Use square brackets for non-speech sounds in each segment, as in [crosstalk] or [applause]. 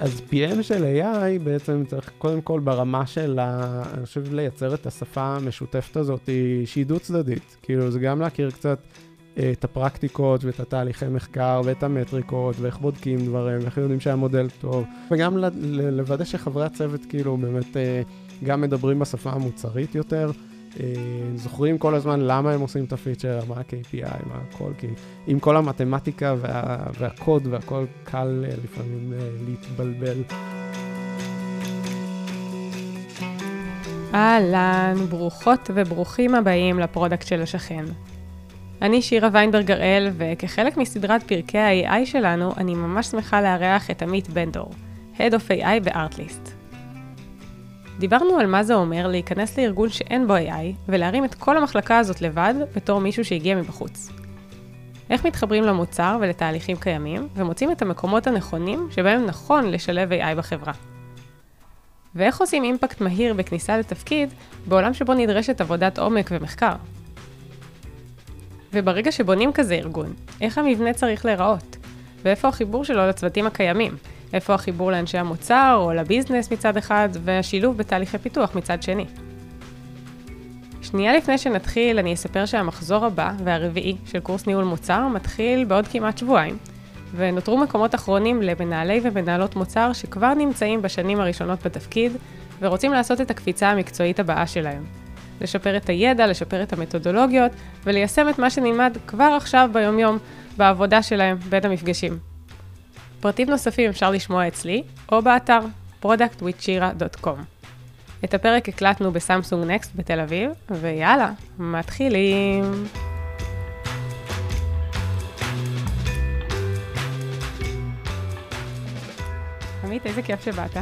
אז PM של AI בעצם צריך קודם כל ברמה של. אני חושב, לייצר את השפה המשותפת הזאת שהיא דו-צדדית. כאילו, זה גם להכיר קצת אה, את הפרקטיקות ואת התהליכי מחקר ואת המטריקות ואיך בודקים דברים ואיך יודעים שהמודל טוב, וגם לוודא שחברי הצוות כאילו באמת אה, גם מדברים בשפה המוצרית יותר. אה, זוכרים כל הזמן למה הם עושים את הפיצ'ר, מה ה-KPI, מה הכל, כי עם כל המתמטיקה וה, והקוד והכל קל אה, לפעמים אה, להתבלבל. אהלן, ברוכות וברוכים הבאים לפרודקט של השכן. אני שירה ויינברג הראל, וכחלק מסדרת פרקי ה-AI שלנו, אני ממש שמחה לארח את עמית בן דור, Head of AI בארטליסט. דיברנו על מה זה אומר להיכנס לארגון שאין בו AI, ולהרים את כל המחלקה הזאת לבד, בתור מישהו שהגיע מבחוץ. איך מתחברים למוצר ולתהליכים קיימים, ומוצאים את המקומות הנכונים שבהם נכון לשלב AI בחברה. ואיך עושים אימפקט מהיר בכניסה לתפקיד, בעולם שבו נדרשת עבודת עומק ומחקר. וברגע שבונים כזה ארגון, איך המבנה צריך להיראות? ואיפה החיבור שלו לצוותים הקיימים? איפה החיבור לאנשי המוצר או לביזנס מצד אחד, והשילוב בתהליכי פיתוח מצד שני. שנייה לפני שנתחיל, אני אספר שהמחזור הבא והרביעי של קורס ניהול מוצר מתחיל בעוד כמעט שבועיים, ונותרו מקומות אחרונים למנהלי ומנהלות מוצר שכבר נמצאים בשנים הראשונות בתפקיד, ורוצים לעשות את הקפיצה המקצועית הבאה שלהם. לשפר את הידע, לשפר את המתודולוגיות, וליישם את מה שנלמד כבר עכשיו ביומיום בעבודה שלהם בין המפגשים. פרטים נוספים אפשר לשמוע אצלי, או באתר productwithshira.com. את הפרק הקלטנו בסמסונג נקסט בתל אביב, ויאללה, מתחילים. עמית, איזה כיף שבאת.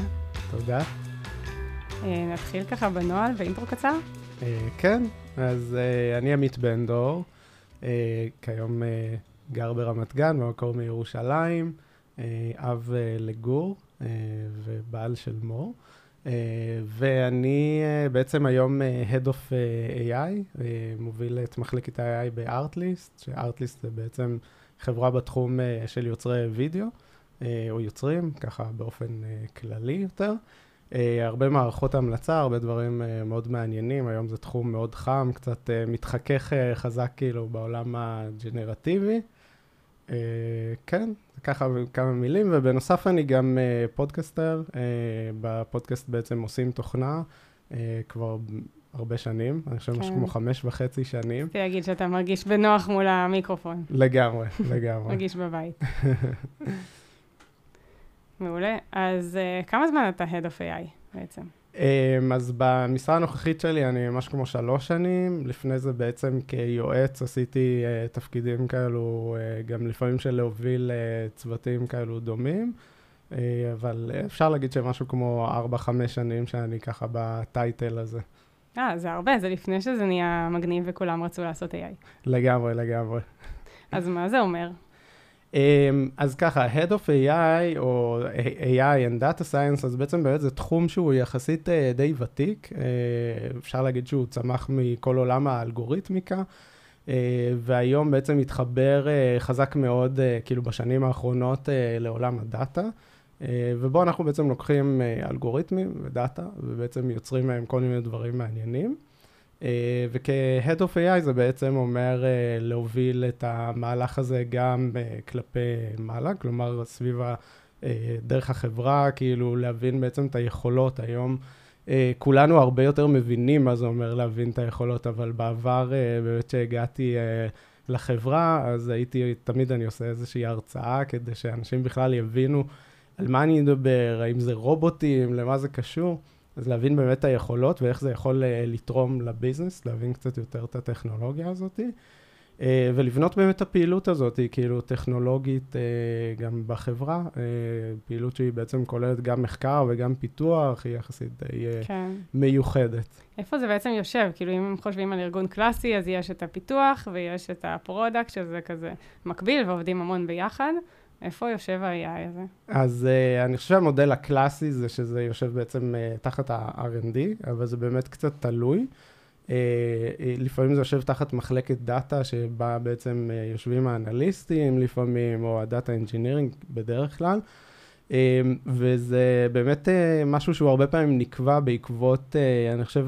תודה. אה, נתחיל ככה בנוהל ואינטרו קצר? אה, כן, אז אה, אני עמית בן דור, כיום גר ברמת גן, במקור מירושלים. אה, אב אה, לגור אה, ובעל של מור. ואני בעצם היום Head of AI, מוביל את מחלקת ה-AI בארטליסט, שארטליסט זה בעצם חברה בתחום של יוצרי וידאו, או יוצרים, ככה באופן כללי יותר. הרבה מערכות המלצה, הרבה דברים מאוד מעניינים, היום זה תחום מאוד חם, קצת מתחכך חזק כאילו בעולם הג'נרטיבי. כן, ככה כמה מילים, ובנוסף אני גם uh, פודקסטר, uh, בפודקאסט בעצם עושים תוכנה uh, כבר הרבה שנים, אני חושב משהו כן. כמו חמש וחצי שנים. רציתי להגיד שאתה מרגיש בנוח מול המיקרופון. לגמרי, לגמרי. מרגיש בבית. [laughs] מעולה. אז uh, כמה זמן אתה Head of AI בעצם? אמ, אז במשרה הנוכחית שלי אני ממש כמו שלוש שנים, לפני זה בעצם כיועץ עשיתי uh, תפקידים כאלו, uh, גם לפעמים של להוביל uh, צוותים כאלו דומים, אבל אפשר להגיד שמשהו כמו ארבע-חמש שנים שאני ככה בטייטל הזה. אה, זה הרבה, זה לפני שזה נהיה מגניב וכולם רצו לעשות AI. לגמרי, לגמרי. אז מה זה אומר? אמ, אז ככה, Head of AI או AI and Data Science, אז בעצם באמת זה תחום שהוא יחסית אה, די ותיק, אה, אפשר להגיד שהוא צמח מכל עולם האלגוריתמיקה, אה, והיום בעצם מתחבר חזק מאוד, כאילו בשנים האחרונות, לעולם הדאטה. ובו אנחנו בעצם לוקחים אלגוריתמים ודאטה, ובעצם יוצרים מהם כל מיני דברים מעניינים. אה, וכ-Head of AI זה בעצם אומר אה, להוביל את המהלך הזה גם אה, כלפי מעלה, כלומר סביב דרך החברה, כאילו להבין בעצם את היכולות היום. כולנו הרבה יותר מבינים מה זה אומר להבין את היכולות, אבל בעבר באמת שהגעתי לחברה, אז הייתי, תמיד אני עושה איזושהי הרצאה כדי שאנשים בכלל יבינו על מה אני מדבר, האם זה רובוטים, למה זה קשור. אז להבין באמת את היכולות ואיך זה יכול uh, לתרום לביזנס, להבין קצת יותר את הטכנולוגיה הזאת, uh, ולבנות באמת את הפעילות הזאת, כאילו טכנולוגית uh, גם בחברה, פעילות שהיא בעצם כוללת גם מחקר וגם פיתוח, היא יחסית די כן. מיוחדת. איפה זה בעצם יושב? כאילו, אם חושבים על ארגון קלאסי, אז יש את הפיתוח ויש את ה-product, שזה כזה מקביל ועובדים המון ביחד. איפה יושב ה-AI הזה? אז uh, אני חושב שהמודל הקלאסי זה שזה יושב בעצם uh, תחת ה-R&D, אבל זה באמת קצת תלוי. Uh, לפעמים זה יושב תחת מחלקת data, שבה בעצם uh, יושבים האנליסטים לפעמים, או הדאטה אינג'ינירינג בדרך כלל. וזה באמת משהו שהוא הרבה פעמים נקבע בעקבות, אני חושב,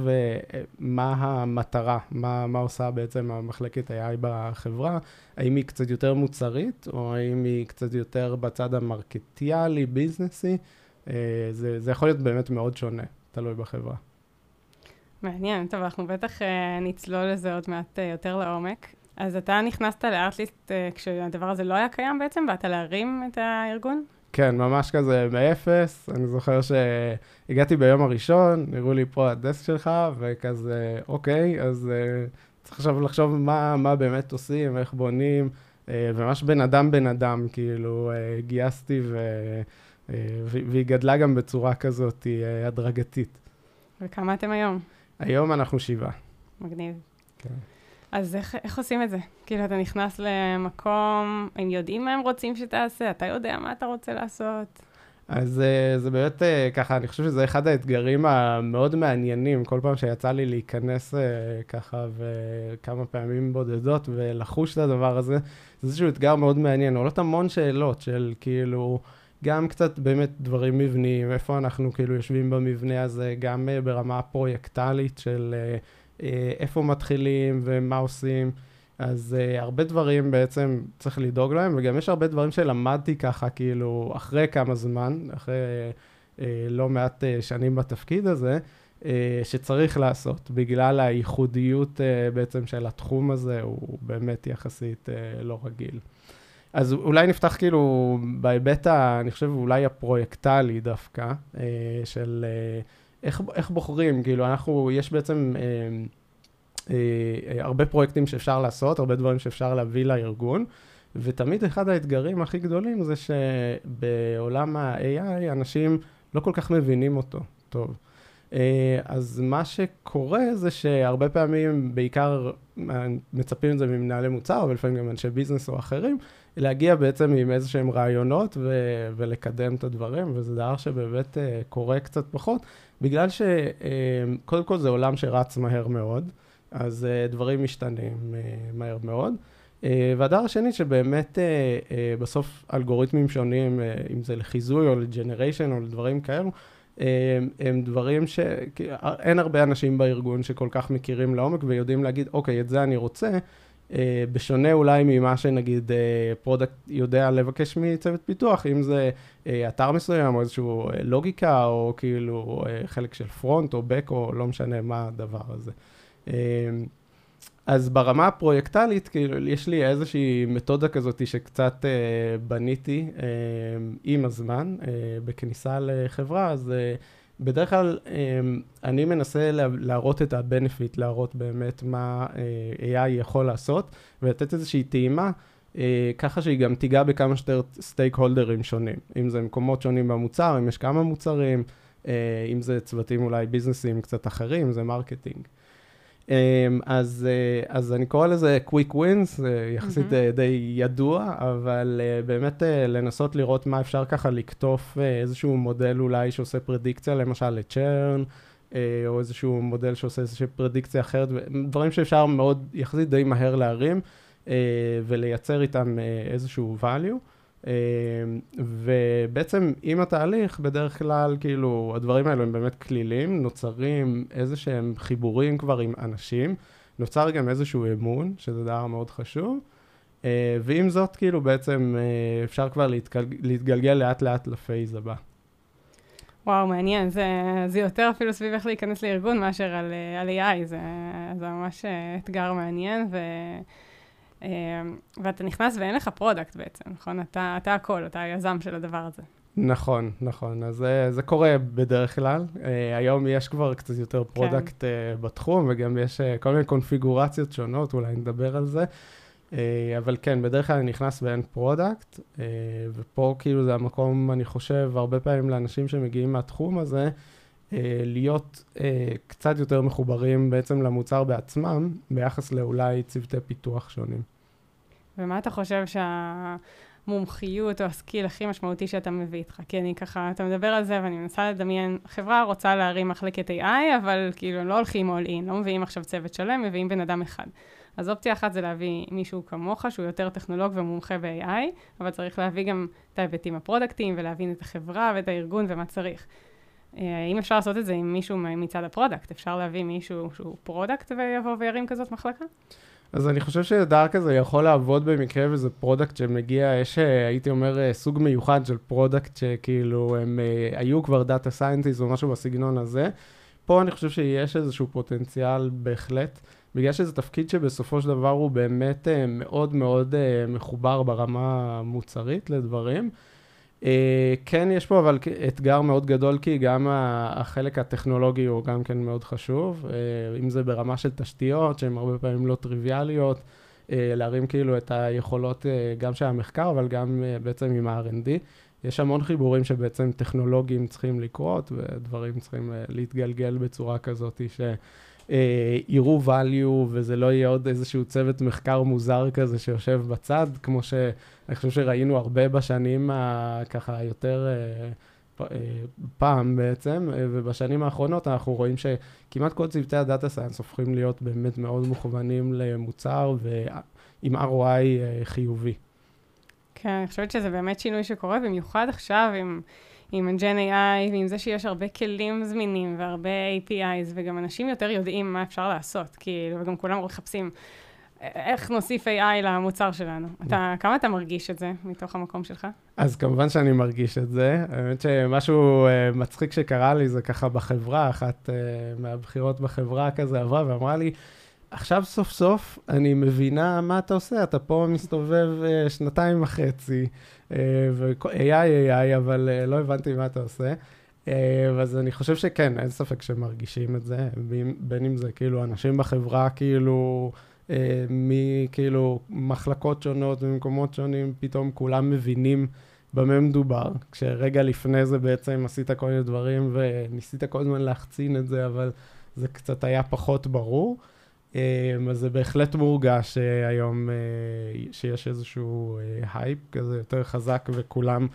מה המטרה, מה, מה עושה בעצם המחלקת AI בחברה, האם היא קצת יותר מוצרית, או האם היא קצת יותר בצד המרקטיאלי, ביזנסי. זה, זה יכול להיות באמת מאוד שונה, תלוי בחברה. מעניין, טוב, אנחנו בטח נצלול לזה עוד מעט יותר לעומק. אז אתה נכנסת לארטליסט כשהדבר הזה לא היה קיים בעצם? באת להרים את הארגון? כן, ממש כזה מאפס. אני זוכר שהגעתי ביום הראשון, הראו לי פה הדסק שלך, וכזה, אוקיי, אז uh, צריך עכשיו לחשוב מה, מה באמת עושים, איך בונים, uh, וממש בן אדם בן אדם, כאילו, uh, גייסתי, ו, uh, והיא גדלה גם בצורה כזאת uh, הדרגתית. וכמה אתם היום? היום אנחנו שבעה. מגניב. כן. אז איך, איך עושים את זה? כאילו, אתה נכנס למקום, הם יודעים מה הם רוצים שתעשה, אתה יודע מה אתה רוצה לעשות. אז uh, זה באמת uh, ככה, אני חושב שזה אחד האתגרים המאוד מעניינים, כל פעם שיצא לי להיכנס uh, ככה וכמה פעמים בודדות ולחוש את הדבר הזה, זה איזשהו אתגר מאוד מעניין, עולות המון שאלות של כאילו, גם קצת באמת דברים מבניים, איפה אנחנו כאילו יושבים במבנה הזה, גם ברמה פרויקטלית של איפה מתחילים ומה עושים. אז uh, הרבה דברים בעצם צריך לדאוג להם, וגם יש הרבה דברים שלמדתי ככה, כאילו, אחרי כמה זמן, אחרי uh, לא מעט uh, שנים בתפקיד הזה, uh, שצריך לעשות, בגלל הייחודיות uh, בעצם של התחום הזה, הוא באמת יחסית uh, לא רגיל. אז אולי נפתח כאילו בהיבט, אני חושב, אולי הפרויקטלי דווקא, אה, של אה, איך, איך בוחרים, כאילו, אנחנו, יש בעצם אה, אה, הרבה פרויקטים שאפשר לעשות, הרבה דברים שאפשר להביא לארגון, ותמיד אחד האתגרים הכי גדולים זה שבעולם ה-AI אנשים לא כל כך מבינים אותו טוב. אה, אז מה שקורה זה שהרבה פעמים, בעיקר מצפים את זה ממנהלי מוצר, אבל לפעמים גם אנשי ביזנס או אחרים, להגיע בעצם עם איזה שהם רעיונות ו- ולקדם את הדברים, וזה דבר שבאמת uh, קורה קצת פחות, בגלל שקודם uh, כל זה עולם שרץ מהר מאוד, אז uh, דברים משתנים uh, מהר מאוד. והדבר השני שבאמת בסוף אלגוריתמים שונים, אם זה לחיזוי או ל-generation או לדברים כאלו, הם, הם דברים שאין הרבה אנשים בארגון שכל כך מכירים לעומק ויודעים להגיד, אוקיי, את זה אני רוצה, אה, בשונה אולי ממה שנגיד אה, product יודע לבקש מצוות פיתוח, אם זה אה, אתר מסוים או איזושהי לוגיקה, או כאילו חלק של פרונט או בק או לא משנה מה הדבר הזה. אז ברמה הפרויקטלית, כאילו, יש לי איזושהי מתודה כזאת שקצת אה, בניתי אה, עם הזמן, אה, בכניסה לחברה, אז אה, בדרך כלל אמ, אני מנסה להראות את ה-benefit, להראות באמת מה אה, AI יכול לעשות, ולתת איזושהי טעימה, אה, ככה שהיא גם תיגע בכמה שיותר stakeholder ים שונים. אם זה מקומות שונים במוצר, אם יש כמה מוצרים, אה, אם זה צוותים אולי ביזנסים קצת אחרים, זה marketing. אמ, אז, אה, אז אני קורא לזה quick wins, זה יחסית mm-hmm. די ידוע, אבל אה, באמת לנסות לראות מה אפשר ככה לקטוף איזשהו מודל אולי שעושה פרדיקציה, למשל ל-churn, או איזשהו מודל שעושה איזושהי פרדיקציה אחרת, דברים שאפשר מאוד, יחסית די מהר להרים, ולייצר איתם איזשהו value. אמ, ובעצם עם התהליך, בדרך כלל, כאילו, הדברים האלו הם באמת כלילים, נוצרים איזה שהם חיבורים כבר עם אנשים, נוצר גם איזשהו אמון, שזה דבר מאוד חשוב, אה, ועם זאת, כאילו, בעצם אה, אפשר כבר להתגל... להתגלגל לאט לאט לפייז הבא. וואו, מעניין, זה, זה יותר אפילו סביב איך להיכנס לארגון מאשר על, אה, על AI, זה, זה ממש אתגר מעניין, ו... אמ, ואתה נכנס ואין לך product בעצם, נכון? אתה, אתה הכל, אתה היזם של הדבר הזה. נכון, נכון. אז זה, זה קורה בדרך כלל. Uh, היום יש כבר קצת יותר product כן. uh, בתחום, וגם יש כל מיני קונפיגורציות שונות, אולי נדבר על זה. אבל כן, בדרך כלל אני נכנס ואין product, ופה כאילו זה המקום, אני חושב, הרבה פעמים לאנשים שמגיעים מהתחום הזה, להיות uh, קצת יותר מחוברים בעצם למוצר בעצמם, ביחס לאולי צוותי פיתוח שונים. ומה אתה חושב שהמומחיות או הסקיל הכי משמעותי שאתה מביא איתך? כי אני ככה, אתה מדבר על זה ואני מנסה לדמיין, חברה רוצה להרים מחלקת AI, אבל כאילו לא הולכים all in, לא מביאים עכשיו צוות שלם, מביאים בן אדם אחד. אז אופציה אחת זה להביא מישהו כמוך, שהוא יותר טכנולוג ומומחה ב-AI, אבל צריך להביא גם את ההיבטים הפרודקטיים ולהבין את החברה ואת הארגון ומה צריך. האם אפשר לעשות את זה עם מישהו מצד ה-product? אפשר להביא מישהו שהוא product ויבוא וירים כזאת מחלקה? אז אני חושב שה-track הזה יכול לעבוד במקרה וזה product שמגיע, יש, הייתי אומר, סוג מיוחד של product שכאילו הם היו כבר data scientist או משהו בסגנון הזה. פה אני חושב שיש איזשהו פוטנציאל בהחלט, בגלל שזה תפקיד שבסופו של דבר הוא באמת מאוד מאוד מחובר ברמה המוצרית לדברים. כן, יש פה אבל אתגר מאוד גדול, כי גם החלק הטכנולוגי הוא גם כן מאוד חשוב, אם זה ברמה של תשתיות, שהן הרבה פעמים לא טריוויאליות, להרים כאילו את היכולות גם של המחקר, אבל גם בעצם עם ה-R&D. יש המון חיבורים שבעצם טכנולוגיים צריכים לקרות, ודברים צריכים להתגלגל בצורה כזאת שיראו value, וזה לא יהיה עוד איזשהו צוות מחקר מוזר כזה שיושב בצד, כמו שאני חושב שראינו הרבה בשנים ככה יותר פעם בעצם, ובשנים האחרונות אנחנו רואים שכמעט כל צוותי הדאטה סיינס הופכים להיות באמת מאוד מוכוונים למוצר ועם ROI חיובי. כן, אני חושבת שזה באמת שינוי שקורה, במיוחד עכשיו עם, עם Gen AI ועם זה שיש הרבה כלים זמינים והרבה APIs, וגם אנשים יותר יודעים מה אפשר לעשות, כאילו, וגם כולם מחפשים איך נוסיף AI למוצר שלנו. אתה, כמה אתה מרגיש את זה מתוך המקום שלך? אז כמובן שאני מרגיש את זה. האמת שמשהו מצחיק שקרה לי זה ככה בחברה, אחת מהבחירות בחברה כזה עברה ואמרה לי, עכשיו סוף סוף אני מבינה מה אתה עושה, אתה פה מסתובב שנתיים וחצי, ו-AI, AI, אבל לא הבנתי מה אתה עושה. אז אני חושב שכן, אין ספק שמרגישים את זה, בין אם זה כאילו אנשים בחברה, כאילו, מכאילו מחלקות שונות ומקומות שונים, פתאום כולם מבינים במה מדובר, כשרגע לפני זה בעצם עשית כל מיני דברים וניסית כל הזמן להחצין את זה, אבל זה קצת היה פחות ברור. אז זה בהחלט מורגש היום שיש איזשהו הייפ כזה יותר חזק וכולם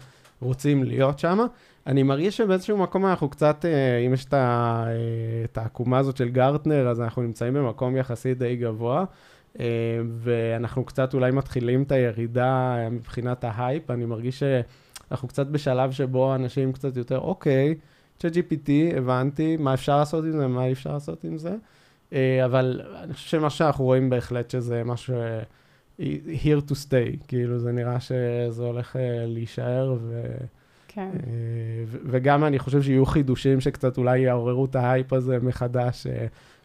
רוצים להיות שם. אני מרגיש שבאיזשהו מקום אנחנו קצת, אם יש את העקומה הזאת של גרטנר, אז אנחנו נמצאים במקום יחסית די גבוה, ואנחנו קצת אולי מתחילים את הירידה מבחינת ההייפ. אני מרגיש שאנחנו קצת בשלב שבו אנשים קצת יותר, אוקיי, ChatGPT, הבנתי, מה אפשר לעשות עם זה, מה אי אפשר לעשות עם זה. אבל אני חושב שמה שאנחנו רואים בהחלט שזה משהו here to stay, כאילו זה נראה שזה הולך להישאר, ו... כן. וגם אני חושב שיהיו חידושים שקצת אולי יעוררו את ההייפ הזה מחדש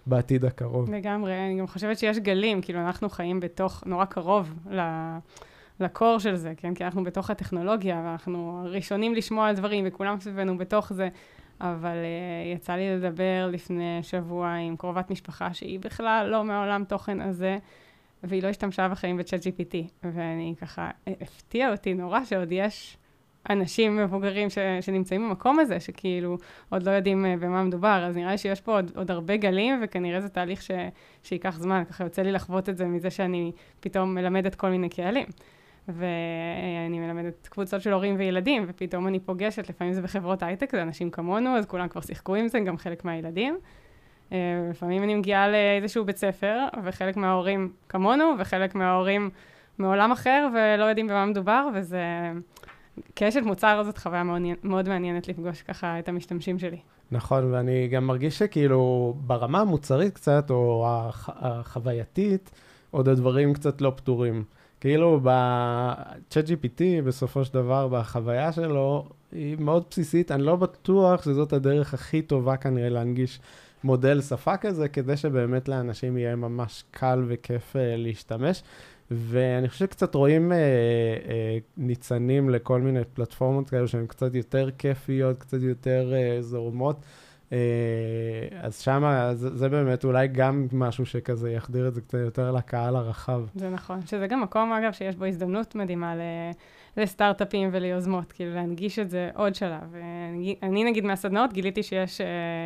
בעתיד הקרוב. לגמרי, אני גם חושבת שיש גלים, כאילו אנחנו חיים בתוך, נורא קרוב לקור של זה, כן? כי אנחנו בתוך הטכנולוגיה, ואנחנו ראשונים לשמוע על דברים, וכולם סביבנו בתוך זה. אבל uh, יצא לי לדבר לפני שבוע עם קרובת משפחה שהיא בכלל לא מעולם תוכן הזה, והיא לא השתמשה בחיים בצ'אט GPT. ואני ככה, הפתיע אותי נורא שעוד יש אנשים מבוגרים ש, שנמצאים במקום הזה, שכאילו עוד לא יודעים uh, במה מדובר, אז נראה לי שיש פה עוד, עוד הרבה גלים, וכנראה זה תהליך ש, שייקח זמן. ככה יוצא לי לחוות את זה מזה שאני פתאום מלמדת כל מיני קהלים. ואני מלמדת קבוצות של הורים וילדים, ופתאום אני פוגשת, לפעמים זה בחברות הייטק, זה אנשים כמונו, אז כולם כבר שיחקו עם זה, גם חלק מהילדים. לפעמים אני מגיעה לאיזשהו בית ספר, וחלק מההורים כמונו, וחלק מההורים מעולם אחר, ולא יודעים במה מדובר, וזה... כאשת מוצר זאת חוויה מאוד, מאוד מעניינת לפגוש ככה את המשתמשים שלי. נכון, ואני גם מרגיש שכאילו ברמה המוצרית קצת, או הח... החווייתית, עוד הדברים קצת לא פתורים. כאילו ב-chat GPT בסופו של דבר, בחוויה שלו, היא מאוד בסיסית, אני לא בטוח שזאת הדרך הכי טובה כנראה להנגיש מודל שפה כזה, כדי שבאמת לאנשים יהיה ממש קל וכיף uh, להשתמש. ואני חושב שקצת רואים uh, uh, ניצנים לכל מיני פלטפורמות כאלו שהן קצת יותר כיפיות, קצת יותר uh, זורמות. אז שם, זה, זה באמת אולי גם משהו שכזה יחדיר את זה קצת יותר לקהל הרחב. זה נכון, שזה גם מקום, אגב, שיש בו הזדמנות מדהימה לסטארט-אפים וליוזמות, כאילו להנגיש את זה עוד שלב. אני, אני נגיד מהסדנאות גיליתי שיש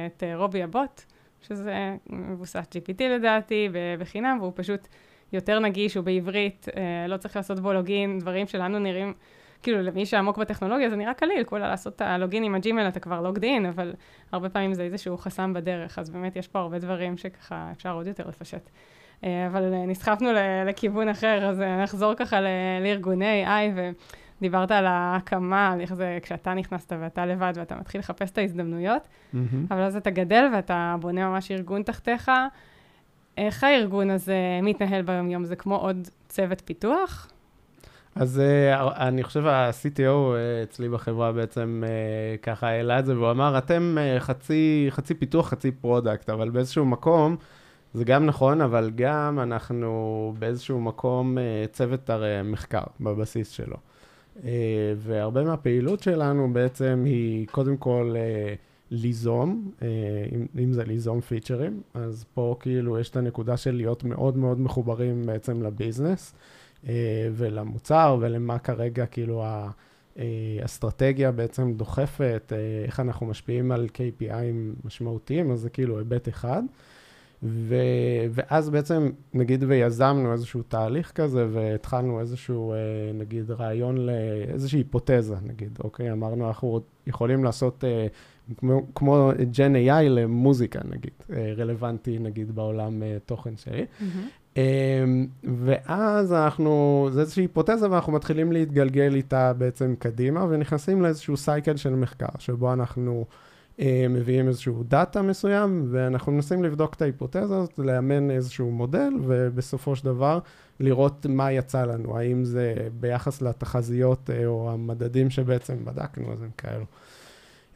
את רובי הבוט, שזה מבוסס GPT לדעתי, בחינם, והוא פשוט יותר נגיש, הוא בעברית, לא צריך לעשות בו לוגין, דברים שלנו נראים... כאילו, למי שעמוק בטכנולוגיה זה נראה קליל, כולה לעשות את הלוגין עם הג'ימל, אתה כבר לוגד אין, אבל הרבה פעמים זה איזשהו חסם בדרך, אז באמת יש פה הרבה דברים שככה אפשר עוד יותר לפשט. אבל נסחפנו לכיוון אחר, אז נחזור ככה לארגוני AI, ודיברת על ההקמה, על איך זה כשאתה נכנסת ואתה לבד ואתה מתחיל לחפש את ההזדמנויות, mm-hmm. אבל אז אתה גדל ואתה בונה ממש ארגון תחתיך. איך הארגון הזה מתנהל ביום-יום? זה כמו עוד צוות פיתוח? אז uh, אני חושב ה-CTO אה, אצלי בחברה בעצם uh, ככה העלה את זה, והוא אמר, אתם חצי, חצי פיתוח, חצי product, אבל באיזשהו מקום, זה גם נכון, אבל גם אנחנו באיזשהו מקום צוות הרי מחקר בבסיס שלו. והרבה מהפעילות שלנו בעצם היא קודם כל ליזום, אם זה ליזום פיצ'רים, אז פה כאילו יש את הנקודה של להיות מאוד מאוד מחוברים בעצם לביזנס. אה, ולמוצר ולמה כרגע כאילו האסטרטגיה אה, בעצם דוחפת, אה, איך אנחנו משפיעים על KPIים משמעותיים, אז זה כאילו היבט אחד. ו, ואז בעצם, נגיד ויזמנו איזשהו תהליך כזה, והתחלנו איזשהו, נגיד, רעיון לאיזושהי היפותזה, נגיד, אוקיי? אמרנו, אנחנו יכולים לעשות כמו, כמו ג'ן AI למוזיקה, נגיד, רלוונטי, נגיד, בעולם תוכן שלי. Mm-hmm. אמ, ואז אנחנו, זה איזושהי היפותזה ואנחנו מתחילים להתגלגל איתה בעצם קדימה ונכנסים לאיזשהו סייקל של מחקר, שבו אנחנו אה, מביאים איזשהו דאטה מסוים ואנחנו מנסים לבדוק את ההיפותזה הזאת, לאמן איזשהו מודל ובסופו של דבר לראות מה יצא לנו, האם זה ביחס לתחזיות אה, או המדדים שבעצם בדקנו, אז הם כאלו.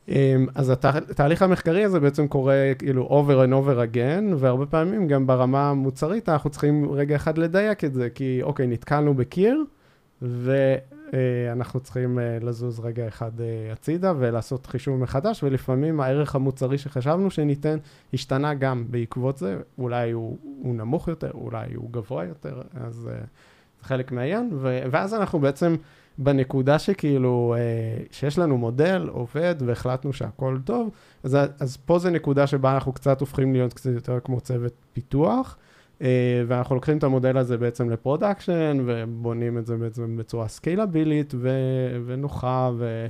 אמ, אז התהליך המחקרי הזה בעצם קורה כאילו over and over again, והרבה פעמים גם ברמה המוצרית אנחנו צריכים רגע אחד לדייק את זה, כי אוקיי, נתקלנו בקיר, ואנחנו צריכים אה, לזוז רגע אחד אה, הצידה ולעשות חישוב מחדש, ולפעמים הערך המוצרי שחשבנו שניתן השתנה גם בעקבות זה, אולי הוא, הוא נמוך יותר, אולי הוא גבוה יותר, אז זה חלק מהעניין, ואז אנחנו בעצם... בנקודה שכאילו, אה, שיש לנו מודל, עובד, והחלטנו שהכל טוב, אז, אז פה זה נקודה שבה אנחנו קצת הופכים להיות קצת יותר כמו צוות פיתוח, אה, ואנחנו לוקחים את המודל הזה בעצם ל-production, ובונים את זה בעצם בצורה סקיילבילית ו- ונוחה ו-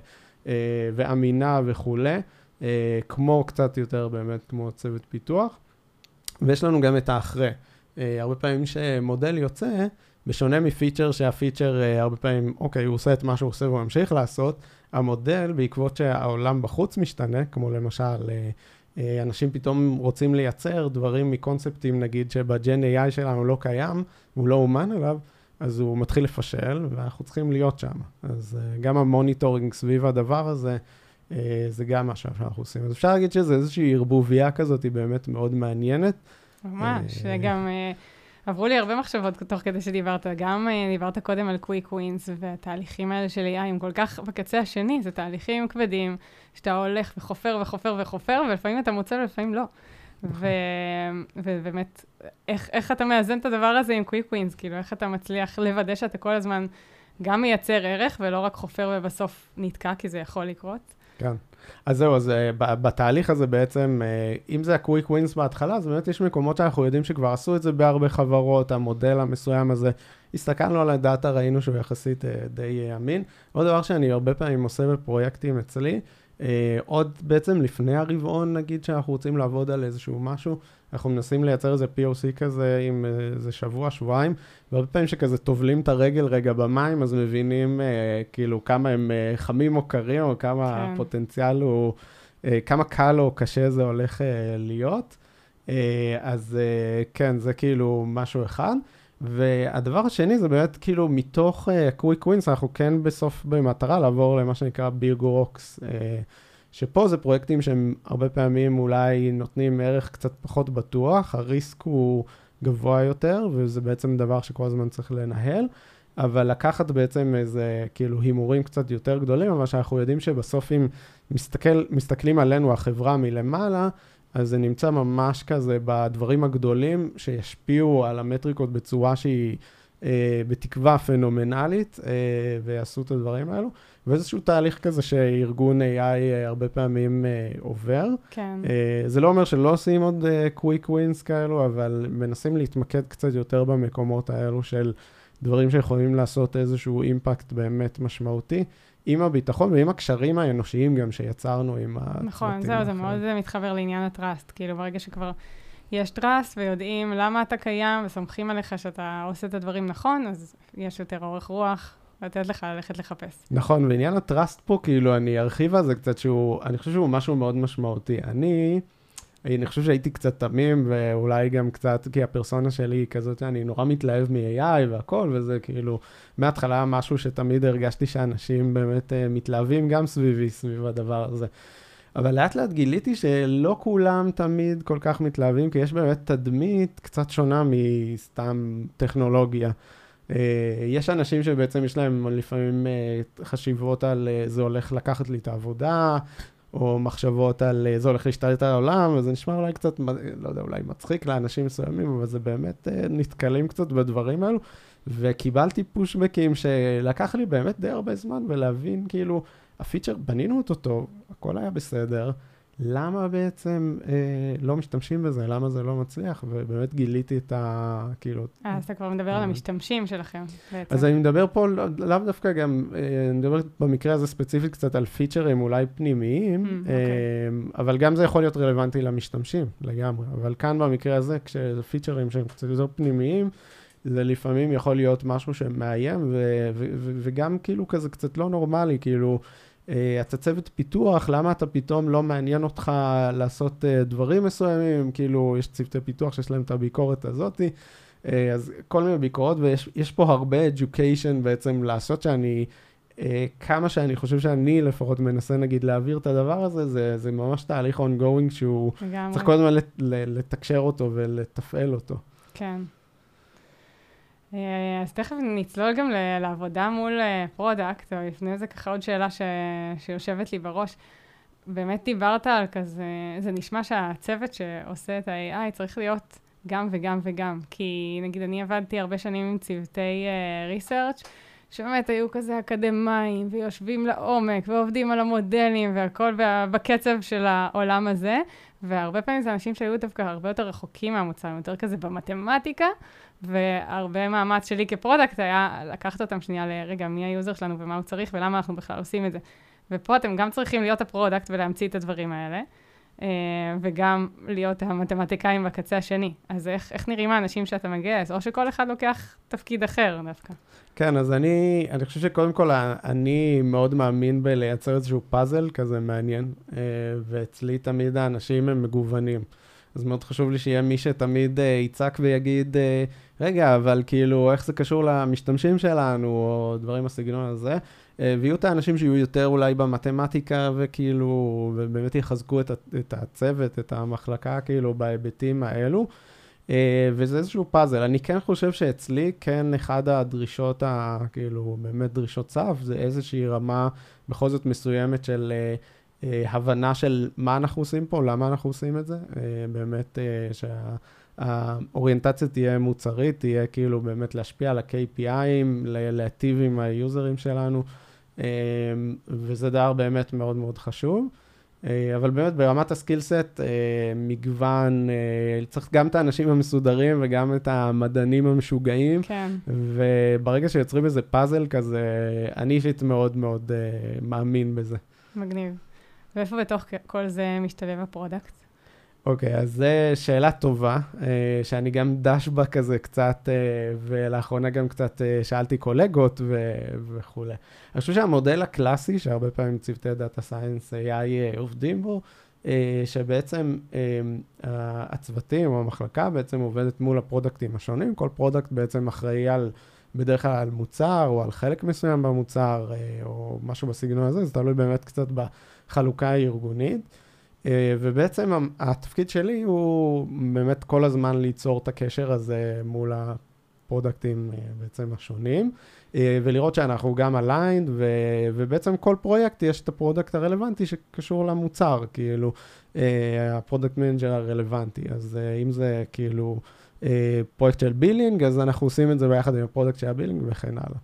אה, ואמינה וכולי, כמו קצת יותר באמת כמו צוות פיתוח. ויש לנו גם את האחרי. הרבה פעמים שמודל יוצא, בשונה מפיצ'ר שהפיצ'ר uh, הרבה פעמים, אוקיי, הוא עושה את מה שהוא עושה והוא ממשיך לעשות, המודל, בעקבות שהעולם בחוץ משתנה, כמו למשל, uh, uh, אנשים פתאום רוצים לייצר דברים מקונספטים, נגיד, שבג'ן AI שלנו לא קיים, הוא לא אומן עליו, אז הוא מתחיל לפשל, ואנחנו צריכים להיות שם. אז uh, גם ה monitoring סביב הדבר הזה, uh, זה גם מה שאנחנו עושים. אז אפשר להגיד שזה איזושהי ערבוביה כזאת, היא באמת מאוד מעניינת. ממש, uh, גם... עברו לי הרבה מחשבות תוך כדי שדיברת. גם אה, דיברת קודם על quick wins, והתהליכים האלה של AI הם כל כך בקצה השני, זה תהליכים כבדים, שאתה הולך וחופר וחופר וחופר, ולפעמים אתה מוצא ולפעמים לא. נכון. ובאמת, איך, איך אתה מאזן את הדבר הזה עם קוויק ווינס? כאילו, איך אתה מצליח לוודא שאתה כל הזמן גם מייצר ערך, ולא רק חופר ובסוף נתקע, כי זה יכול לקרות? כן. אז זהו, אז uh, בתהליך הזה בעצם, uh, אם זה ה-quick wins בהתחלה, אז באמת יש מקומות שאנחנו יודעים שכבר עשו את זה בהרבה חברות, המודל המסוים הזה, הסתכלנו על הדאטה, ראינו שהוא יחסית uh, די אמין. עוד דבר שאני הרבה פעמים עושה בפרויקטים אצלי, עוד בעצם לפני הרבעון, נגיד שאנחנו רוצים לעבוד על איזשהו משהו, אנחנו מנסים לייצר איזה POC כזה עם איזה שבוע, שבועיים, והרבה פעמים שכזה טובלים את הרגל רגע במים, אז מבינים אה, כאילו כמה הם אה, חמים או קרים, או כמה כן. הפוטנציאל הוא, אה, כמה קל או קשה זה הולך אה, להיות. אה, אז אה, כן, זה כאילו משהו אחד. והדבר השני זה באמת כאילו מתוך quick uh, wins, אנחנו כן בסוף במטרה לעבור למה שנקרא bigger rocks. Uh, שפה זה פרויקטים שהם הרבה פעמים אולי נותנים ערך קצת פחות בטוח, הריסק הוא גבוה יותר, וזה בעצם דבר שכל הזמן צריך לנהל, אבל לקחת בעצם איזה כאילו הימורים קצת יותר גדולים, אבל שאנחנו יודעים שבסוף אם מסתכל, מסתכלים עלינו, החברה מלמעלה, אז זה נמצא ממש כזה בדברים הגדולים שישפיעו על המטריקות בצורה שהיא... אה, בתקווה פנומנלית, אה, ויעשו את הדברים האלו. ואיזשהו תהליך כזה שארגון AI אה, הרבה פעמים עובר. כן. זה לא אומר שלא עושים עוד קוויק ווינס כאלו, אבל מנסים להתמקד קצת יותר במקומות האלו של דברים שיכולים לעשות איזשהו אימפקט באמת משמעותי. עם הביטחון ועם הקשרים האנושיים גם שיצרנו עם הצוותים. נכון, זהו, זה מאוד מתחבר לעניין הטראסט. כאילו, ברגע שכבר יש טראסט ויודעים למה אתה קיים וסומכים עליך שאתה עושה את הדברים נכון, אז יש יותר אורך רוח לתת לך ללכת לחפש. נכון, ועניין הטראסט פה, כאילו, אני ארחיב על זה קצת, שהוא, אני חושב שהוא משהו מאוד משמעותי. אני, אני חושב שהייתי קצת תמים, ואולי גם קצת, כי הפרסונה שלי היא כזאת שאני נורא מתלהב מ-AI והכל, וזה כאילו, מההתחלה משהו שתמיד הרגשתי שאנשים באמת uh, מתלהבים גם סביבי, סביב הדבר הזה. אבל לאט לאט גיליתי שלא כולם תמיד כל כך מתלהבים, כי יש באמת תדמית קצת שונה מסתם טכנולוגיה. Uh, יש אנשים שבעצם יש להם לפעמים uh, חשיבות על זה הולך לקחת לי את העבודה, או מחשבות על זה הולך להשתלט על העולם, וזה נשמע אולי קצת, לא יודע, אולי מצחיק לאנשים מסוימים, אבל זה באמת uh, נתקלים קצת בדברים האלו. וקיבלתי פושבקים שלקח לי באמת די הרבה זמן, ולהבין כאילו, הפיצ'ר, בנינו אותו טוב, הכל היה בסדר, למה בעצם אה, לא משתמשים בזה? למה זה לא מצליח? ובאמת גיליתי את ה... כאילו... אה, אז אתה כבר מדבר על אה. המשתמשים שלכם בעצם. אז אני מדבר פה לאו לא דווקא גם, אה, אני מדבר במקרה הזה ספציפית קצת על פיצ'רים אולי פנימיים, mm, אה, okay. אבל גם זה יכול להיות רלוונטי למשתמשים לגמרי. אבל כאן במקרה הזה, כשזה פיצ'רים שהם קצת יותר פנימיים, זה לפעמים יכול להיות משהו שמאיים, וגם כאילו כזה קצת לא נורמלי, כאילו, אה, אתה צוות פיתוח, למה אתה פתאום לא מעניין אותך לעשות אה, דברים מסוימים? כאילו, יש צוותי פיתוח שיש להם את הביקורת הזאתי, אה, אז כל מיני ביקורות, ויש פה הרבה education בעצם לעשות שאני... כמה שאני חושב שאני לפחות מנסה נגיד להעביר את הדבר הזה, זה, זה ממש תהליך ongoing שהוא לגמרי. צריך כל הזמן לתקשר אותו ולתפעל אותו. כן. אה, אז תכף נצלול גם לעבודה מול product, אה, אבל לפני זה ככה עוד שאלה ש... שיושבת לי בראש. באמת דיברת על כזה, זה נשמע שהצוות שעושה את ה-AI צריך להיות גם וגם וגם. כי נגיד אני עבדתי הרבה שנים עם צוותי uh, research, שבאמת היו כזה אקדמאים, ויושבים לעומק, ועובדים על המודלים, והכל בקצב של העולם הזה, והרבה פעמים זה אנשים שהיו דווקא הרבה יותר רחוקים מהמוצר, יותר כזה במתמטיקה, והרבה מאמץ שלי כ product היה לקחת אותם שנייה לרגע, מי ה user שלנו ומה הוא צריך ולמה אנחנו בכלל עושים את זה. ופה אתם גם צריכים להיות ה product ולהמציא את הדברים האלה, אה, וגם להיות המתמטיקאים בקצה השני. אז איך, איך נראים האנשים שאתה מגייס? או שכל אחד לוקח תפקיד אחר דווקא. כן, אז אני, אני חושב שקודם כל, אני מאוד מאמין בלייצר איזשהו פאזל כזה מעניין, אה, ואצלי תמיד האנשים הם מגוונים. אז מאוד חשוב לי שיהיה מי שתמיד אה, יצעק ויגיד, אה, רגע, אבל כאילו, איך זה קשור למשתמשים שלנו, או דברים בסגנון הזה. ויהיו את האנשים שיהיו יותר אולי במתמטיקה, וכאילו, ובאמת יחזקו את, את הצוות, את המחלקה, כאילו, בהיבטים האלו. אה, וזה איזשהו פאזל. אני כן חושב שאצלי, כן, אחד הדרישות, ה, כאילו, באמת דרישות סף, זה איזושהי רמה בכל זאת מסוימת של uh, הבנה של מה אנחנו עושים פה, למה אנחנו עושים את זה. באמת uh, שהאוריינטציה תהיה מוצרית, תהיה כאילו באמת להשפיע על ה-KPIים, להטיב עם היוזרים שלנו, uh, וזה דבר באמת מאוד מאוד חשוב. אה, אבל באמת ברמת הסקילסט, אה, מגוון, אה, צריך גם את האנשים המסודרים וגם את המדענים המשוגעים. כן. וברגע שיוצרים איזה פאזל כזה, אני אישית מאוד מאוד מאמין בזה. מגניב. ואיפה בתוך כל זה משתלב ה product? okay, okay, אז זו שאלה טובה, uh, שאני גם דש בה כזה קצת, uh, ולאחרונה גם קצת uh, שאלתי קולגות ו- וכולי. אני חושב שהמודל הקלאסי, שהרבה פעמים צוותי data science AI עובדים בו, שבעצם הצוותים או המחלקה בעצם עובדת מול ה products השונים, כל product בעצם אחראי על, בדרך כלל על מוצר או על חלק מסוים במוצר, או משהו בסגנון הזה, זה תלוי באמת קצת בחלוקה הארגונית. אה, ובעצם התפקיד שלי הוא באמת כל הזמן ליצור את הקשר הזה מול ה products אה, בעצם השונים, אה, ולראות שאנחנו גם aligned, ובעצם כל פרויקט יש את ה product הרלוונטי שקשור למוצר, כאילו, ה product manager הרלוונטי. אז אם זה כאילו פרויקט של billing, אז אנחנו עושים את זה ביחד עם ה product של ה billing וכן הלאה.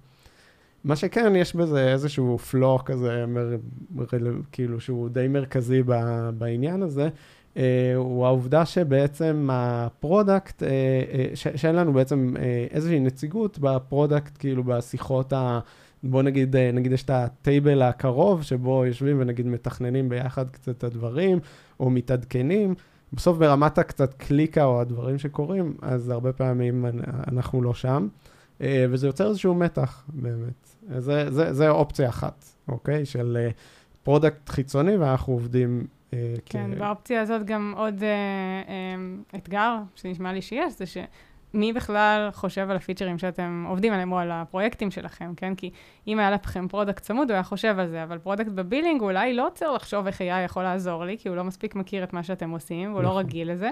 מה שכן, יש בזה איזשהו flaw כזה, מר, מר, כאילו, שהוא די מרכזי ב, בעניין הזה, אה, הוא העובדה שבעצם ה product, אה, אה, ש, שאין לנו בעצם אה, איזושהי נציגות ב product, כאילו, בשיחות ה... בוא נגיד, אה, נגיד יש את ה table הקרוב, שבו יושבים ונגיד מתכננים ביחד קצת את הדברים, או מתעדכנים. בסוף ברמת הקצת קליקה או הדברים שקורים, אז הרבה פעמים אנחנו לא שם, וזה יוצר איזשהו מתח, באמת. זה, זה, זה אופציה אחת, אוקיי? של אה, product חיצוני, ואנחנו עובדים... אה, כן, כ... באופציה הזאת גם עוד אה, אה, אתגר שנשמע לי שיש, זה ש... מי בכלל חושב על הפיצ'רים שאתם עובדים עליהם, או על הפרויקטים שלכם, כן? כי אם היה לכם product צמוד, הוא היה חושב על זה, אבל product ב billing אולי לא עוצר לחשוב איך AI יכול לעזור לי, כי הוא לא מספיק מכיר את מה שאתם עושים, והוא לא נכון. רגיל לזה.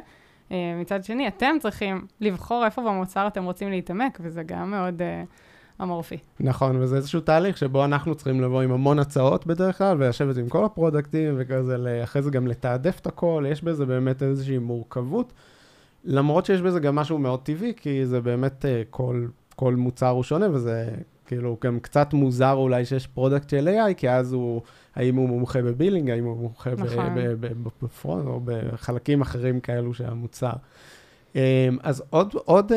Uh, מצד שני, אתם צריכים לבחור איפה במוצר אתם רוצים להתעמק, וזה גם מאוד uh, אמורפי. נכון, וזה איזשהו תהליך שבו אנחנו צריכים לבוא עם המון הצעות בדרך כלל, ולשבת עם כל ה products, וכזה, אחרי זה גם לתעדף את הכל, יש בזה באמת איזושהי מורכבות. למרות שיש בזה גם משהו מאוד טבעי, כי זה באמת uh, כל, כל מוצר הוא שונה, וזה כאילו גם קצת מוזר אולי שיש product של AI, כי אז הוא, האם הוא מומחה ב billing, האם הוא מומחה נכון. ב front, או בחלקים אחרים כאלו של המוצר. Um, אז עוד, עוד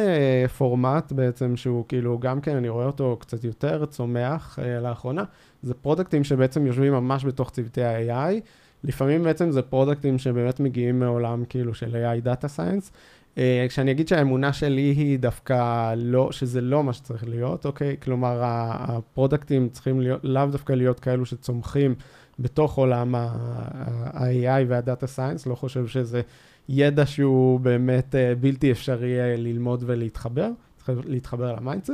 פורמט בעצם, שהוא כאילו, גם כן, אני רואה אותו קצת יותר צומח uh, לאחרונה, זה products שבעצם יושבים ממש בתוך צוותי ה-AI. לפעמים בעצם זה products שבאמת מגיעים מעולם כאילו של AI Data Science. Uh, כשאני אגיד שהאמונה שלי היא דווקא לא, שזה לא מה שצריך להיות, אוקיי? כלומר, ה products צריכים להיות, לאו דווקא להיות כאלו שצומחים בתוך עולם ה-AI וה-Data Science, לא חושב שזה ידע שהוא באמת uh, בלתי אפשרי uh, ללמוד ולהתחבר, להתחבר ל mindset.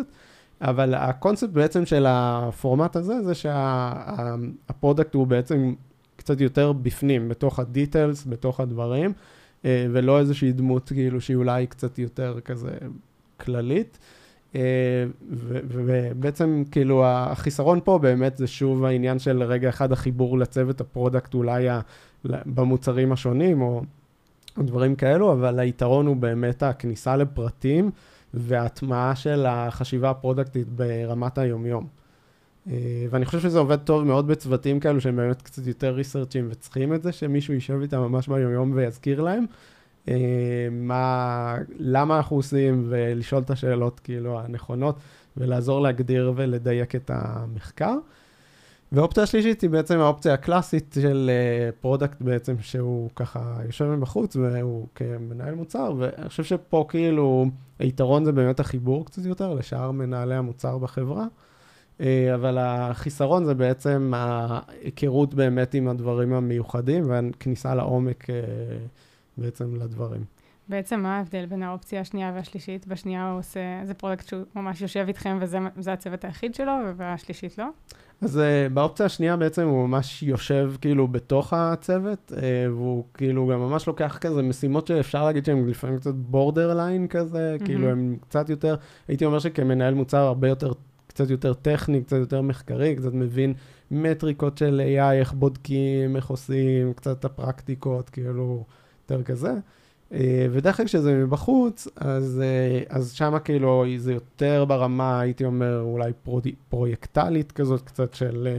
אבל הקונספט בעצם של הפורמט הזה, זה שה product הוא בעצם קצת יותר בפנים, בתוך ה details, בתוך הדברים, אה, ולא איזושהי דמות כאילו שהיא אולי קצת יותר כזה כללית. אה, ובעצם כאילו החיסרון פה באמת זה שוב העניין של רגע אחד החיבור לצוות ה product אולי במוצרים השונים או דברים כאלו, אבל היתרון הוא באמת הכניסה לפרטים וההטמעה של החשיבה הפרודקטית ברמת היומיום. אה, ואני חושב שזה עובד טוב מאוד בצוותים כאלו שהם באמת קצת יותר ריסרצ'ים וצריכים את זה, שמישהו יישב איתם ממש ביומיום ויזכיר להם. אה, מה, למה אנחנו עושים, ולשאול את השאלות כאילו הנכונות, ולעזור להגדיר ולדייק את המחקר. ואופציה שלישית היא בעצם האופציה הקלאסית של product uh, בעצם, שהוא ככה יושב מבחוץ והוא כמנהל מוצר, ואני חושב שפה כאילו היתרון זה באמת החיבור קצת יותר לשאר מנהלי המוצר בחברה. אה, אבל החיסרון זה בעצם ההיכרות באמת עם הדברים המיוחדים והכניסה לעומק אה, בעצם לדברים. בעצם מה ההבדל בין האופציה השנייה והשלישית? בשנייה הוא עושה, זה פרויקט שהוא ממש יושב איתכם וזה הצוות היחיד שלו, ובשלישית לא? אז uh, באופציה השנייה בעצם הוא ממש יושב כאילו בתוך הצוות, uh, והוא כאילו גם ממש לוקח כזה משימות שאפשר להגיד שהן לפעמים קצת בורדרליין כזה, mm-hmm. כאילו הם קצת יותר, הייתי אומר שכמנהל מוצר הרבה יותר קצת יותר טכני, קצת יותר מחקרי, קצת מבין מטריקות של AI, איך בודקים, איך עושים, קצת הפרקטיקות, כאילו, יותר כזה. אה, ודרך אגב, כשזה מבחוץ, אז, אה, אז שם כאילו זה יותר ברמה, הייתי אומר, אולי פרו, פרויקטלית כזאת, קצת של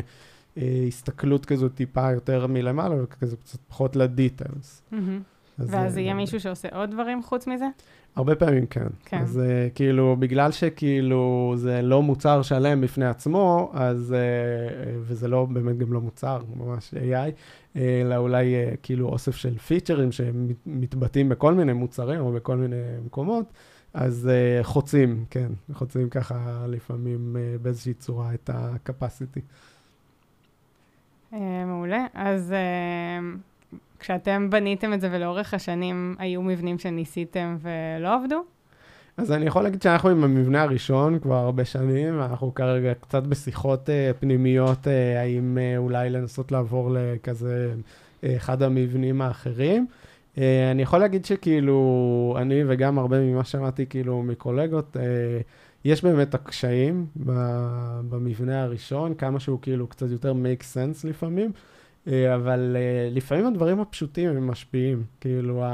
אה, הסתכלות כזאת טיפה יותר מלמעלה, וכזה קצת פחות לדיטלס. Mm-hmm. ואז יהיה מישהו שעושה עוד דברים חוץ מזה? הרבה פעמים כן. כן. אז uh, כאילו, בגלל שכאילו זה לא מוצר שלם בפני עצמו, אז, uh, וזה לא, באמת גם לא מוצר, ממש AI, אלא אולי uh, כאילו אוסף של פיצ'רים שמתבטאים בכל מיני מוצרים או בכל מיני מקומות, אז uh, חוצים, כן, חוצים ככה לפעמים uh, באיזושהי צורה את ה-capacity. Uh, מעולה. אז... Uh... כשאתם בניתם את זה ולאורך השנים היו מבנים שניסיתם ולא עבדו? אז אני יכול להגיד שאנחנו עם המבנה הראשון כבר הרבה שנים, אנחנו כרגע קצת בשיחות uh, פנימיות, uh, האם uh, אולי לנסות לעבור לכזה uh, אחד המבנים האחרים. Uh, אני יכול להגיד שכאילו, אני וגם הרבה ממה שמעתי כאילו מקולגות, uh, יש באמת הקשיים במבנה הראשון, כמה שהוא כאילו קצת יותר make sense לפעמים. אה, אבל אה, לפעמים הדברים הפשוטים הם משפיעים. כאילו,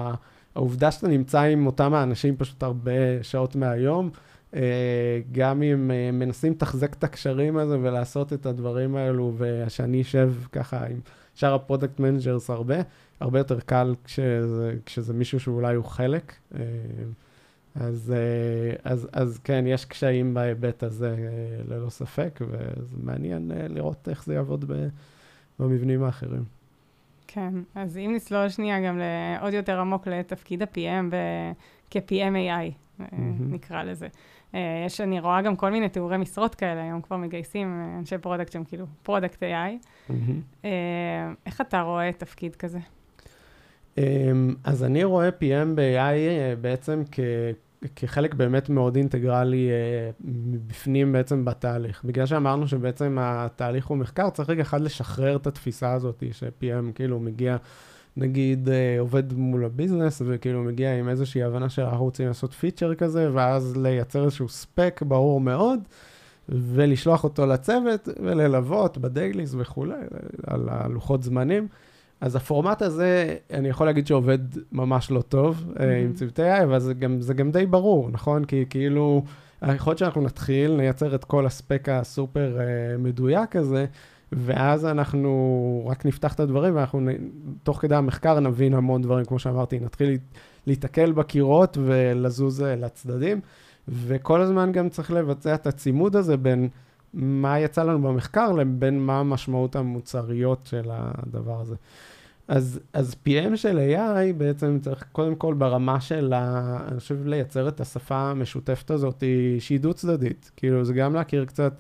העובדה שאתה נמצא עם אותם האנשים פשוט הרבה שעות מהיום, אה, גם אם מנסים לתחזק את הקשרים הזה ולעשות את הדברים האלו, ושאני אשב ככה עם שאר ה product managers הרבה, הרבה יותר קל כשזה, כשזה מישהו שאולי הוא חלק. אז, אז, אז כן, יש קשיים בהיבט הזה ללא ספק, וזה מעניין לראות איך זה יעבוד ב... במבנים האחרים. כן, אז אם נצלול שנייה גם לעוד יותר עמוק לתפקיד ה-PM כ-PM AI, mm-hmm. נקרא לזה. אה, יש, אני רואה גם כל מיני תיאורי משרות כאלה, היום כבר מגייסים אה, אנשי product שהם כאילו product AI. Mm-hmm. איך אתה רואה תפקיד כזה? אמ, אז אני רואה PM ב-AI בעצם כ... כחלק באמת מאוד אינטגרלי בפנים בעצם בתהליך. בגלל שאמרנו שבעצם התהליך הוא מחקר, צריך רגע אחד לשחרר את התפיסה הזאת, ש-PM כאילו מגיע נגיד אה, עובד מול הביזנס, וכאילו מגיע עם איזושהי הבנה שאנחנו רוצים לעשות פיצ'ר כזה, ואז לייצר איזשהו ספק ברור מאוד, ולשלוח אותו לצוות, וללוות בדייליס וכולי, על הלוחות זמנים. אז הפורמט הזה, אני יכול להגיד שעובד ממש לא טוב mm-hmm. עם צוותי AI, אבל זה גם, זה גם די ברור, נכון? כי כאילו, יכול להיות שאנחנו נתחיל, נייצר את כל הספק הסופר uh, מדויק הזה, ואז אנחנו רק נפתח את הדברים, ואנחנו נ... תוך כדי המחקר נבין המון דברים, כמו שאמרתי, נתחיל להתקל בקירות ולזוז אה, לצדדים, וכל הזמן גם צריך לבצע את הצימוד הזה בין מה יצא לנו במחקר לבין מה המשמעות המוצריות של הדבר הזה. אז, אז PM של AI בעצם צריך קודם כל ברמה של, אני חושב, לייצר את השפה המשותפת הזאת שהיא דו-צדדית. כאילו, זה גם להכיר קצת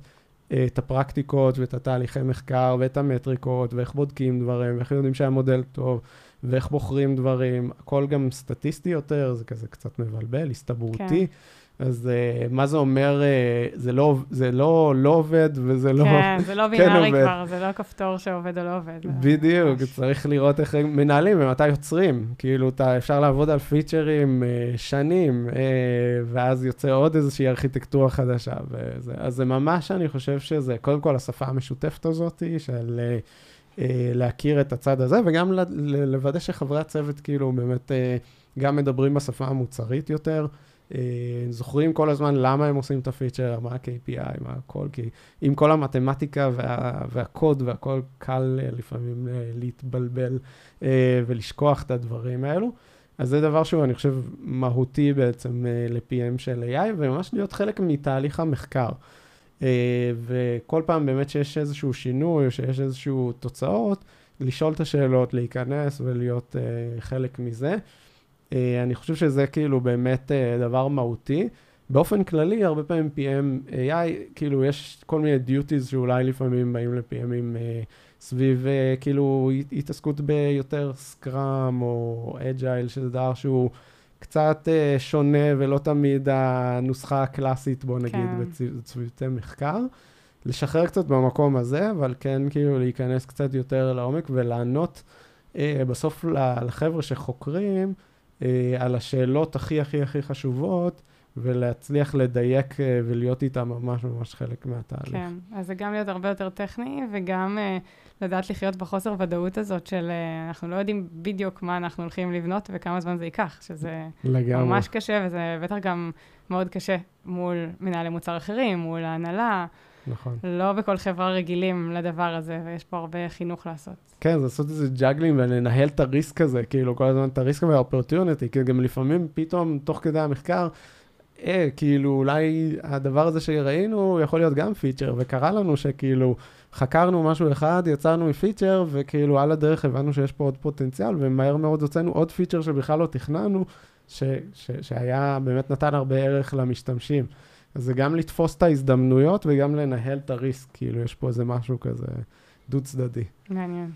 את הפרקטיקות ואת התהליכי מחקר ואת המטריקות ואיך בודקים דברים ואיך יודעים שהמודל טוב ואיך בוחרים דברים, הכל גם סטטיסטי יותר, זה כזה קצת מבלבל, הסתברותי. כן. אז uh, מה זה אומר, uh, זה, לא, זה לא, לא עובד וזה לא... כן, זה לא [laughs] כן בינארי כן כבר, זה לא כפתור שעובד או לא עובד. בדיוק, ממש. צריך לראות איך הם מנהלים ומתי יוצרים. כאילו, אתה, אפשר לעבוד על פיצ'רים uh, שנים, uh, ואז יוצא עוד איזושהי ארכיטקטורה חדשה. וזה, אז זה ממש, אני חושב שזה, קודם כל, השפה המשותפת הזאת, של uh, uh, להכיר את הצד הזה, וגם לוודא שחברי הצוות, כאילו, באמת uh, גם מדברים בשפה המוצרית יותר. אה, זוכרים כל הזמן למה הם עושים את הפיצ'ר, מה ה-KPI, מה הכל, כי עם כל המתמטיקה וה, והקוד והכל קל אה, לפעמים אה, להתבלבל ולשכוח את הדברים האלו. אז זה דבר שהוא, אני חושב, מהותי בעצם ל-PM של AI, וממש להיות חלק מתהליך המחקר. וכל פעם באמת שיש איזשהו שינוי, או שיש איזשהו תוצאות, לשאול את השאלות, להיכנס ולהיות חלק מזה. אה, אני חושב שזה כאילו באמת אה, דבר מהותי. באופן כללי, הרבה פעמים PM AI, כאילו יש כל מיני דיוטיז שאולי לפעמים באים ל-PMים אה, סביב כאילו התעסקות ביותר סקראם או אג'ייל, שזה דבר שהוא קצת שונה ולא תמיד הנוסחה הקלאסית, בוא נגיד, כן. בצוותי מחקר. לשחרר קצת במקום הזה, אבל כן כאילו להיכנס קצת יותר לעומק ולענות בסוף לחבר'ה שחוקרים. אה, על השאלות הכי הכי הכי חשובות, ולהצליח לדייק אה, ולהיות איתה ממש ממש חלק מהתהליך. כן, אז זה גם להיות הרבה יותר טכני, וגם אה, לדעת לחיות בחוסר ודאות הזאת של אה, אנחנו לא יודעים בדיוק מה אנחנו הולכים לבנות וכמה זמן זה ייקח, שזה לגמרי. ממש קשה, וזה בטח גם מאוד קשה מול מנהלי מוצר אחרים, מול ההנהלה. נכון. לא בכל חברה רגילים לדבר הזה, ויש פה הרבה חינוך לעשות. כן, זה לעשות איזה juggling ולנהל את ה risk הזה, כאילו, כל הזמן את ה risk וה opportunity, כי גם לפעמים פתאום, תוך כדי המחקר, אה, כאילו, אולי הדבר הזה שראינו יכול להיות גם פיצ'ר, וקרה לנו שכאילו, חקרנו משהו אחד, יצרנו מפיצ'ר, וכאילו על הדרך הבנו שיש פה עוד פוטנציאל, ומהר מאוד הוצאנו עוד פיצ'ר שבכלל לא תכננו, ש, ש, שהיה, באמת נתן הרבה ערך למשתמשים. אז זה גם לתפוס את ההזדמנויות וגם לנהל את ה risk, כאילו, יש פה איזה משהו כזה דו-צדדי. מעניין.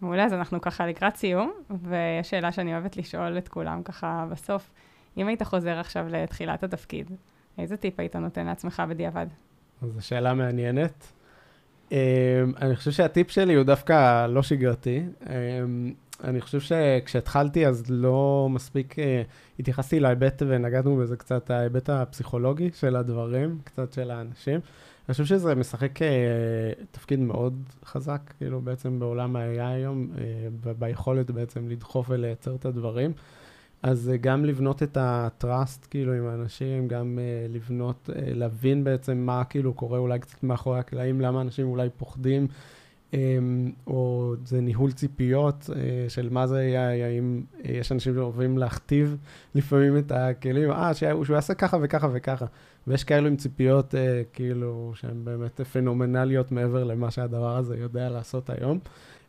מעולה, אז אנחנו ככה לקראת סיום, ויש שאלה שאני אוהבת לשאול את כולם ככה בסוף. אם היית חוזר עכשיו לתחילת התפקיד, איזה טיפ היית נותן לעצמך בדיעבד? אז זו שאלה מעניינת. Um, אני חושב שהטיפ שלי הוא דווקא לא שגרתי. Um, אני חושב שכשהתחלתי אז לא מספיק uh, התייחסתי להיבט, ונגענו בזה קצת, ההיבט הפסיכולוגי של הדברים, קצת של האנשים. אני חושב שזה משחק uh, תפקיד מאוד חזק, כאילו בעצם בעולם ה-AI היום, uh, ביכולת בעצם לדחוף ולייצר את הדברים. אז uh, גם לבנות את ה-trust כאילו עם האנשים, גם uh, לבנות, uh, להבין בעצם מה כאילו קורה אולי קצת מאחורי הקלעים, למה אנשים אולי פוחדים. אמ, או זה ניהול ציפיות אה, של מה זה AI, האם אה, יש אנשים שאוהבים להכתיב לפעמים את הכלים, אה, שהוא יעשה ככה וככה וככה. ויש כאלו עם ציפיות אה, כאילו שהן באמת פנומנליות מעבר למה שהדבר הזה יודע לעשות היום.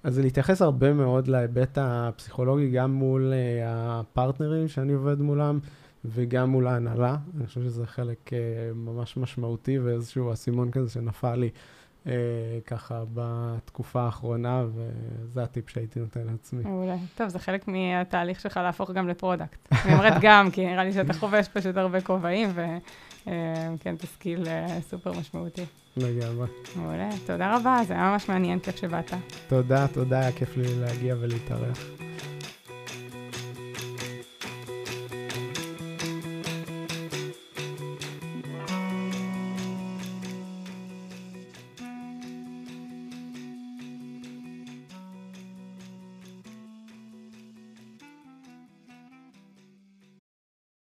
אז זה להתייחס הרבה מאוד להיבט הפסיכולוגי, גם מול הפרטנרים שאני עובד מולם, וגם מול ההנהלה. אני חושב שזה חלק ממש משמעותי ואיזשהו אסימון כזה שנפל לי. אה, ככה בתקופה האחרונה, וזה הטיפ שהייתי נותן לעצמי. מעולה. טוב, זה חלק מהתהליך שלך להפוך גם ל product. אני אומרת גם, כי נראה לי שאתה חובש פשוט הרבה כובעים, וכן, זה skill סופר משמעותי. לגמרי. מעולה. תודה רבה, זה היה ממש מעניין, כיף שבאת. תודה, תודה, היה כיף לי להגיע ולהתארח.